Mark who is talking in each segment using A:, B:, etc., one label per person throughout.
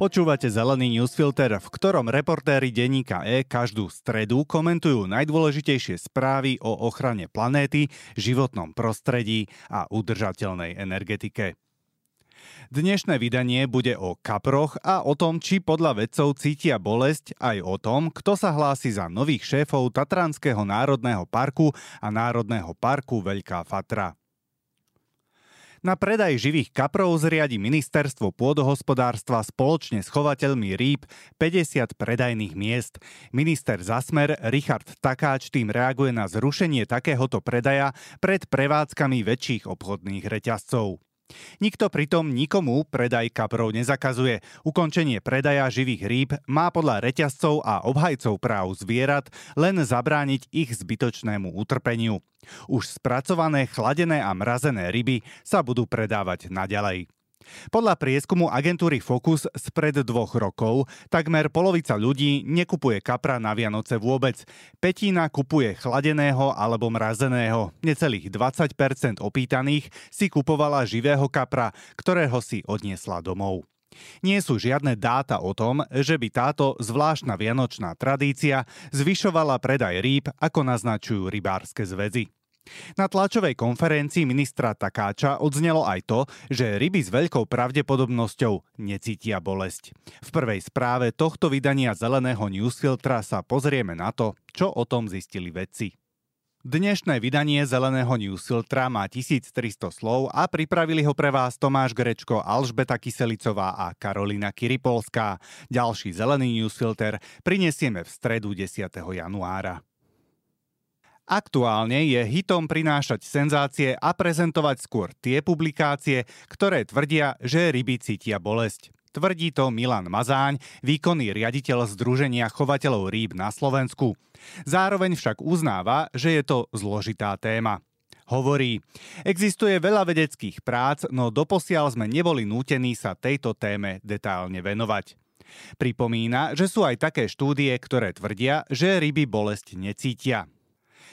A: Počúvate Zelený newsfilter, v ktorom reportéri denníka E každú stredu komentujú najdôležitejšie správy o ochrane planéty, životnom prostredí a udržateľnej energetike. Dnešné vydanie bude o kaproch a o tom, či podľa vedcov cítia bolesť, aj o tom, kto sa hlási za nových šéfov Tatranského národného parku a Národného parku Veľká Fatra. Na predaj živých kaprov zriadi ministerstvo pôdohospodárstva spoločne s chovateľmi rýb 50 predajných miest. Minister Zasmer Richard Takáč tým reaguje na zrušenie takéhoto predaja pred prevádzkami väčších obchodných reťazcov. Nikto pritom nikomu predaj kaprov nezakazuje. Ukončenie predaja živých rýb má podľa reťazcov a obhajcov práv zvierat len zabrániť ich zbytočnému utrpeniu. Už spracované, chladené a mrazené ryby sa budú predávať naďalej. Podľa prieskumu agentúry Focus spred dvoch rokov takmer polovica ľudí nekupuje kapra na Vianoce vôbec. Petina kupuje chladeného alebo mrazeného. Necelých 20% opýtaných si kupovala živého kapra, ktorého si odniesla domov. Nie sú žiadne dáta o tom, že by táto zvláštna vianočná tradícia zvyšovala predaj rýb, ako naznačujú rybárske zväzy. Na tlačovej konferencii ministra Takáča odznelo aj to, že ryby s veľkou pravdepodobnosťou necítia bolesť. V prvej správe tohto vydania zeleného newsfiltra sa pozrieme na to, čo o tom zistili vedci. Dnešné vydanie Zeleného newsfiltra má 1300 slov a pripravili ho pre vás Tomáš Grečko, Alžbeta Kyselicová a Karolina Kiripolská. Ďalší Zelený newsfilter prinesieme v stredu 10. januára. Aktuálne je hitom prinášať senzácie a prezentovať skôr tie publikácie, ktoré tvrdia, že ryby cítia bolesť. Tvrdí to Milan Mazáň, výkonný riaditeľ Združenia chovateľov rýb na Slovensku. Zároveň však uznáva, že je to zložitá téma. Hovorí, existuje veľa vedeckých prác, no doposiaľ sme neboli nútení sa tejto téme detálne venovať. Pripomína, že sú aj také štúdie, ktoré tvrdia, že ryby bolesť necítia.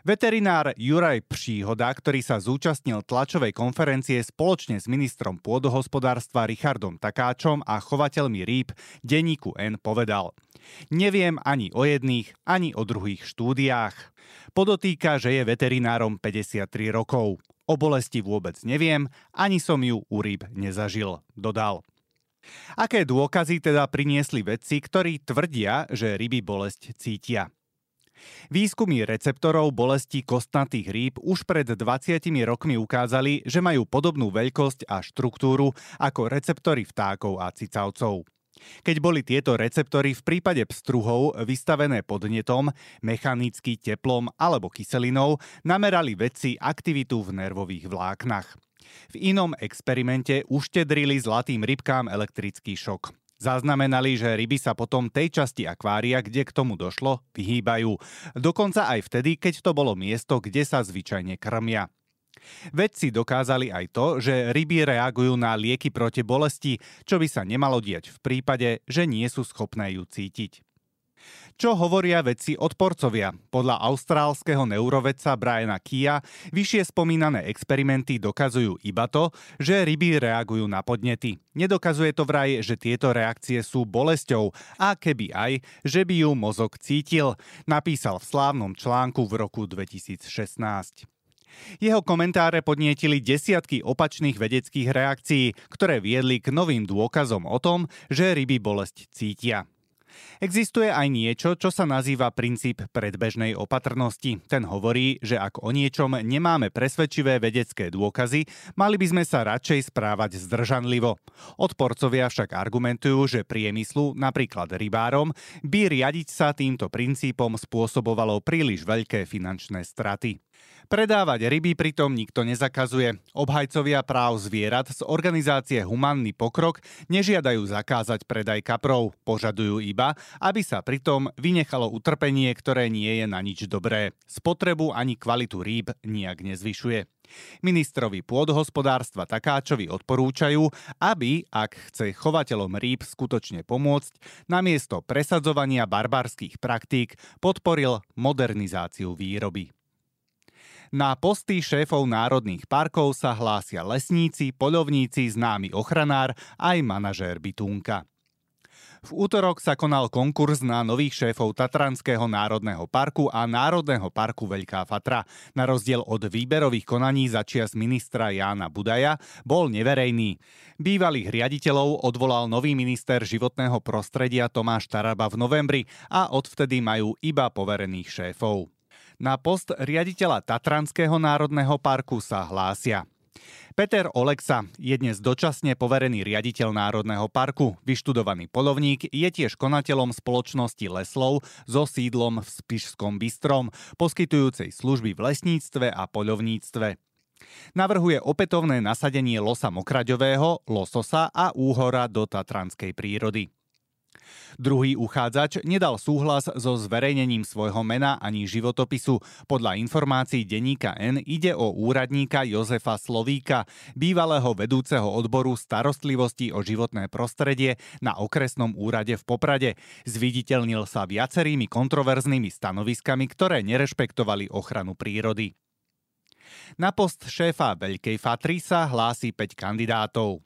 A: Veterinár Juraj Příhoda, ktorý sa zúčastnil tlačovej konferencie spoločne s ministrom pôdohospodárstva Richardom Takáčom a chovateľmi rýb denníku N povedal Neviem ani o jedných, ani o druhých štúdiách. Podotýka, že je veterinárom 53 rokov. O bolesti vôbec neviem, ani som ju u rýb nezažil, dodal. Aké dôkazy teda priniesli vedci, ktorí tvrdia, že ryby bolesť cítia? Výskumy receptorov bolesti kostnatých rýb už pred 20 rokmi ukázali, že majú podobnú veľkosť a štruktúru ako receptory vtákov a cicavcov. Keď boli tieto receptory v prípade pstruhov vystavené podnetom, mechanicky teplom alebo kyselinou, namerali vedci aktivitu v nervových vláknach. V inom experimente uštedrili zlatým rybkám elektrický šok. Zaznamenali, že ryby sa potom tej časti akvária, kde k tomu došlo, vyhýbajú. Dokonca aj vtedy, keď to bolo miesto, kde sa zvyčajne krmia. Vedci dokázali aj to, že ryby reagujú na lieky proti bolesti, čo by sa nemalo diať v prípade, že nie sú schopné ju cítiť. Čo hovoria vedci odporcovia? Podľa austrálskeho neurovedca Briana Kia vyššie spomínané experimenty dokazujú iba to, že ryby reagujú na podnety. Nedokazuje to vraj, že tieto reakcie sú bolesťou a keby aj, že by ju mozog cítil, napísal v slávnom článku v roku 2016. Jeho komentáre podnietili desiatky opačných vedeckých reakcií, ktoré viedli k novým dôkazom o tom, že ryby bolesť cítia. Existuje aj niečo, čo sa nazýva princíp predbežnej opatrnosti. Ten hovorí, že ak o niečom nemáme presvedčivé vedecké dôkazy, mali by sme sa radšej správať zdržanlivo. Odporcovia však argumentujú, že priemyslu, napríklad rybárom, by riadiť sa týmto princípom spôsobovalo príliš veľké finančné straty. Predávať ryby pritom nikto nezakazuje. Obhajcovia práv zvierat z organizácie Humanný pokrok nežiadajú zakázať predaj kaprov, požadujú iba, aby sa pritom vynechalo utrpenie, ktoré nie je na nič dobré. Spotrebu ani kvalitu rýb nijak nezvyšuje. Ministrovi pôdohospodárstva Takáčovi odporúčajú, aby, ak chce chovateľom rýb skutočne pomôcť, namiesto presadzovania barbarských praktík podporil modernizáciu výroby. Na posty šéfov národných parkov sa hlásia lesníci, poľovníci, známy ochranár aj manažér bytunka. V útorok sa konal konkurs na nových šéfov Tatranského národného parku a Národného parku Veľká Fatra. Na rozdiel od výberových konaní začias ministra Jána Budaja bol neverejný. Bývalých riaditeľov odvolal nový minister životného prostredia Tomáš Taraba v novembri a odvtedy majú iba poverených šéfov. Na post riaditeľa Tatranského národného parku sa hlásia Peter Oleksa je dnes dočasne poverený riaditeľ Národného parku. Vyštudovaný polovník je tiež konateľom spoločnosti Leslov so sídlom v Spišskom Bystrom, poskytujúcej služby v lesníctve a poľovníctve. Navrhuje opätovné nasadenie losa mokraďového, lososa a úhora do tatranskej prírody. Druhý uchádzač nedal súhlas so zverejnením svojho mena ani životopisu. Podľa informácií denníka N ide o úradníka Jozefa Slovíka, bývalého vedúceho odboru starostlivosti o životné prostredie na okresnom úrade v Poprade. Zviditeľnil sa viacerými kontroverznými stanoviskami, ktoré nerešpektovali ochranu prírody. Na post šéfa Veľkej Fatry sa hlási 5 kandidátov.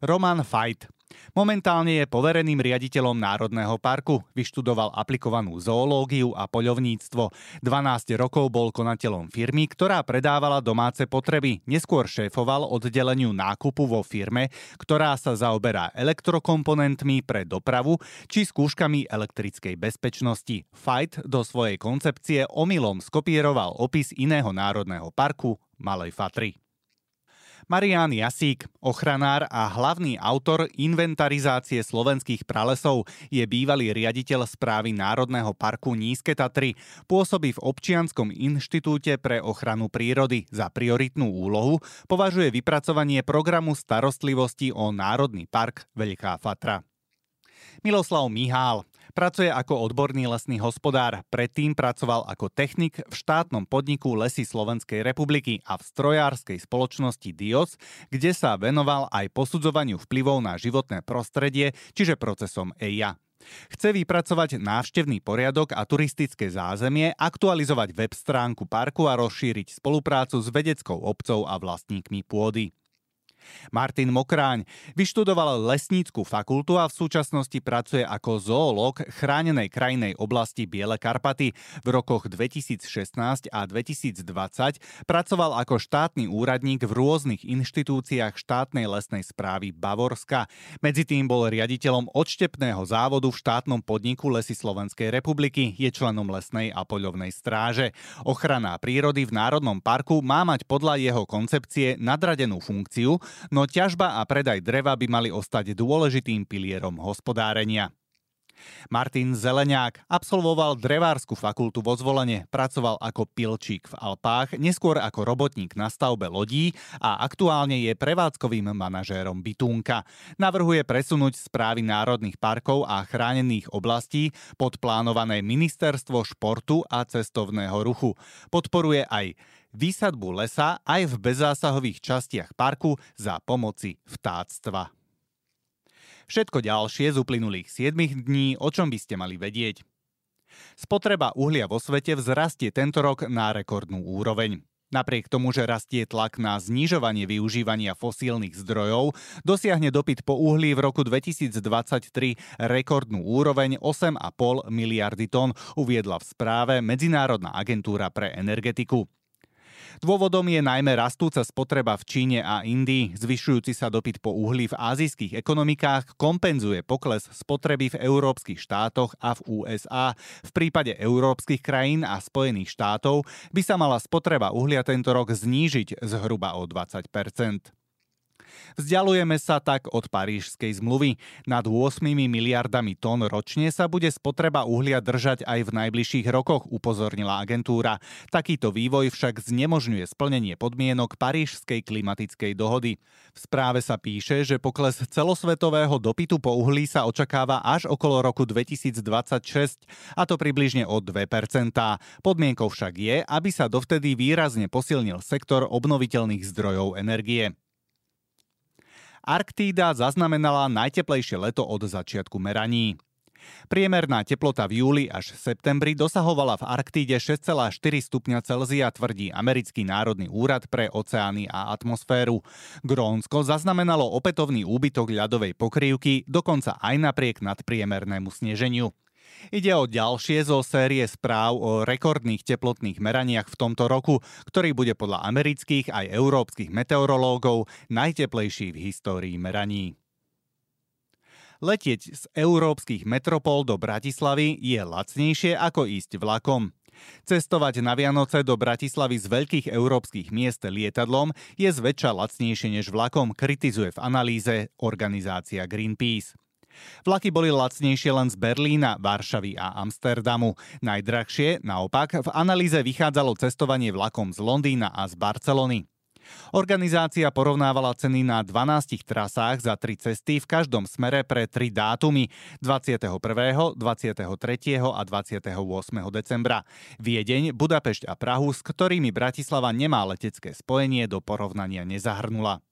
A: Roman Fajt, Momentálne je povereným riaditeľom Národného parku, vyštudoval aplikovanú zoológiu a poľovníctvo. 12 rokov bol konateľom firmy, ktorá predávala domáce potreby. Neskôr šéfoval oddeleniu nákupu vo firme, ktorá sa zaoberá elektrokomponentmi pre dopravu či skúškami elektrickej bezpečnosti. Fight do svojej koncepcie omylom skopíroval opis iného národného parku Malej Fatry. Marián Jasík, ochranár a hlavný autor inventarizácie slovenských pralesov, je bývalý riaditeľ správy Národného parku Nízke Tatry. Pôsobí v Občianskom inštitúte pre ochranu prírody. Za prioritnú úlohu považuje vypracovanie programu starostlivosti o Národný park Veľká Fatra. Miloslav Mihál, Pracuje ako odborný lesný hospodár, predtým pracoval ako technik v štátnom podniku Lesy Slovenskej republiky a v strojárskej spoločnosti Dios, kde sa venoval aj posudzovaniu vplyvov na životné prostredie, čiže procesom EIA. Chce vypracovať návštevný poriadok a turistické zázemie, aktualizovať web stránku parku a rozšíriť spoluprácu s vedeckou obcov a vlastníkmi pôdy. Martin Mokráň vyštudoval lesnícku fakultu a v súčasnosti pracuje ako zoológ chránenej krajnej oblasti Biele Karpaty. V rokoch 2016 a 2020 pracoval ako štátny úradník v rôznych inštitúciách štátnej lesnej správy Bavorska. Medzi tým bol riaditeľom odštepného závodu v štátnom podniku Lesy Slovenskej republiky, je členom lesnej a poľovnej stráže. Ochrana prírody v Národnom parku má mať podľa jeho koncepcie nadradenú funkciu, no ťažba a predaj dreva by mali ostať dôležitým pilierom hospodárenia. Martin Zeleňák absolvoval drevárskú fakultu vo zvolenie, pracoval ako pilčík v Alpách, neskôr ako robotník na stavbe lodí a aktuálne je prevádzkovým manažérom Bytúnka. Navrhuje presunúť správy národných parkov a chránených oblastí pod plánované ministerstvo športu a cestovného ruchu. Podporuje aj výsadbu lesa aj v bezzásahových častiach parku za pomoci vtáctva. Všetko ďalšie z uplynulých 7 dní, o čom by ste mali vedieť. Spotreba uhlia vo svete vzrastie tento rok na rekordnú úroveň. Napriek tomu, že rastie tlak na znižovanie využívania fosílnych zdrojov, dosiahne dopyt po uhlí v roku 2023 rekordnú úroveň 8,5 miliardy tón, uviedla v správe Medzinárodná agentúra pre energetiku. Dôvodom je najmä rastúca spotreba v Číne a Indii. Zvyšujúci sa dopyt po uhlí v azijských ekonomikách kompenzuje pokles spotreby v európskych štátoch a v USA. V prípade európskych krajín a Spojených štátov by sa mala spotreba uhlia tento rok znížiť zhruba o 20 Vzdialujeme sa tak od Parížskej zmluvy. Nad 8 miliardami tón ročne sa bude spotreba uhlia držať aj v najbližších rokoch, upozornila agentúra. Takýto vývoj však znemožňuje splnenie podmienok Parížskej klimatickej dohody. V správe sa píše, že pokles celosvetového dopytu po uhlí sa očakáva až okolo roku 2026, a to približne o 2%. Podmienkou však je, aby sa dovtedy výrazne posilnil sektor obnoviteľných zdrojov energie. Arktída zaznamenala najteplejšie leto od začiatku meraní. Priemerná teplota v júli až septembri dosahovala v Arktíde 6,4 stupňa Celzia, tvrdí Americký národný úrad pre oceány a atmosféru. Grónsko zaznamenalo opätovný úbytok ľadovej pokrývky, dokonca aj napriek nadpriemernému sneženiu. Ide o ďalšie zo série správ o rekordných teplotných meraniach v tomto roku, ktorý bude podľa amerických aj európskych meteorológov najteplejší v histórii meraní. Letieť z európskych metropol do Bratislavy je lacnejšie ako ísť vlakom. Cestovať na Vianoce do Bratislavy z veľkých európskych miest lietadlom je zväčša lacnejšie než vlakom, kritizuje v analýze organizácia Greenpeace. Vlaky boli lacnejšie len z Berlína, Varšavy a Amsterdamu. Najdrahšie, naopak, v analýze vychádzalo cestovanie vlakom z Londýna a z Barcelony. Organizácia porovnávala ceny na 12 trasách za tri cesty v každom smere pre tri dátumy 21., 23. a 28. decembra. Viedeň, Budapešť a Prahu, s ktorými Bratislava nemá letecké spojenie, do porovnania nezahrnula.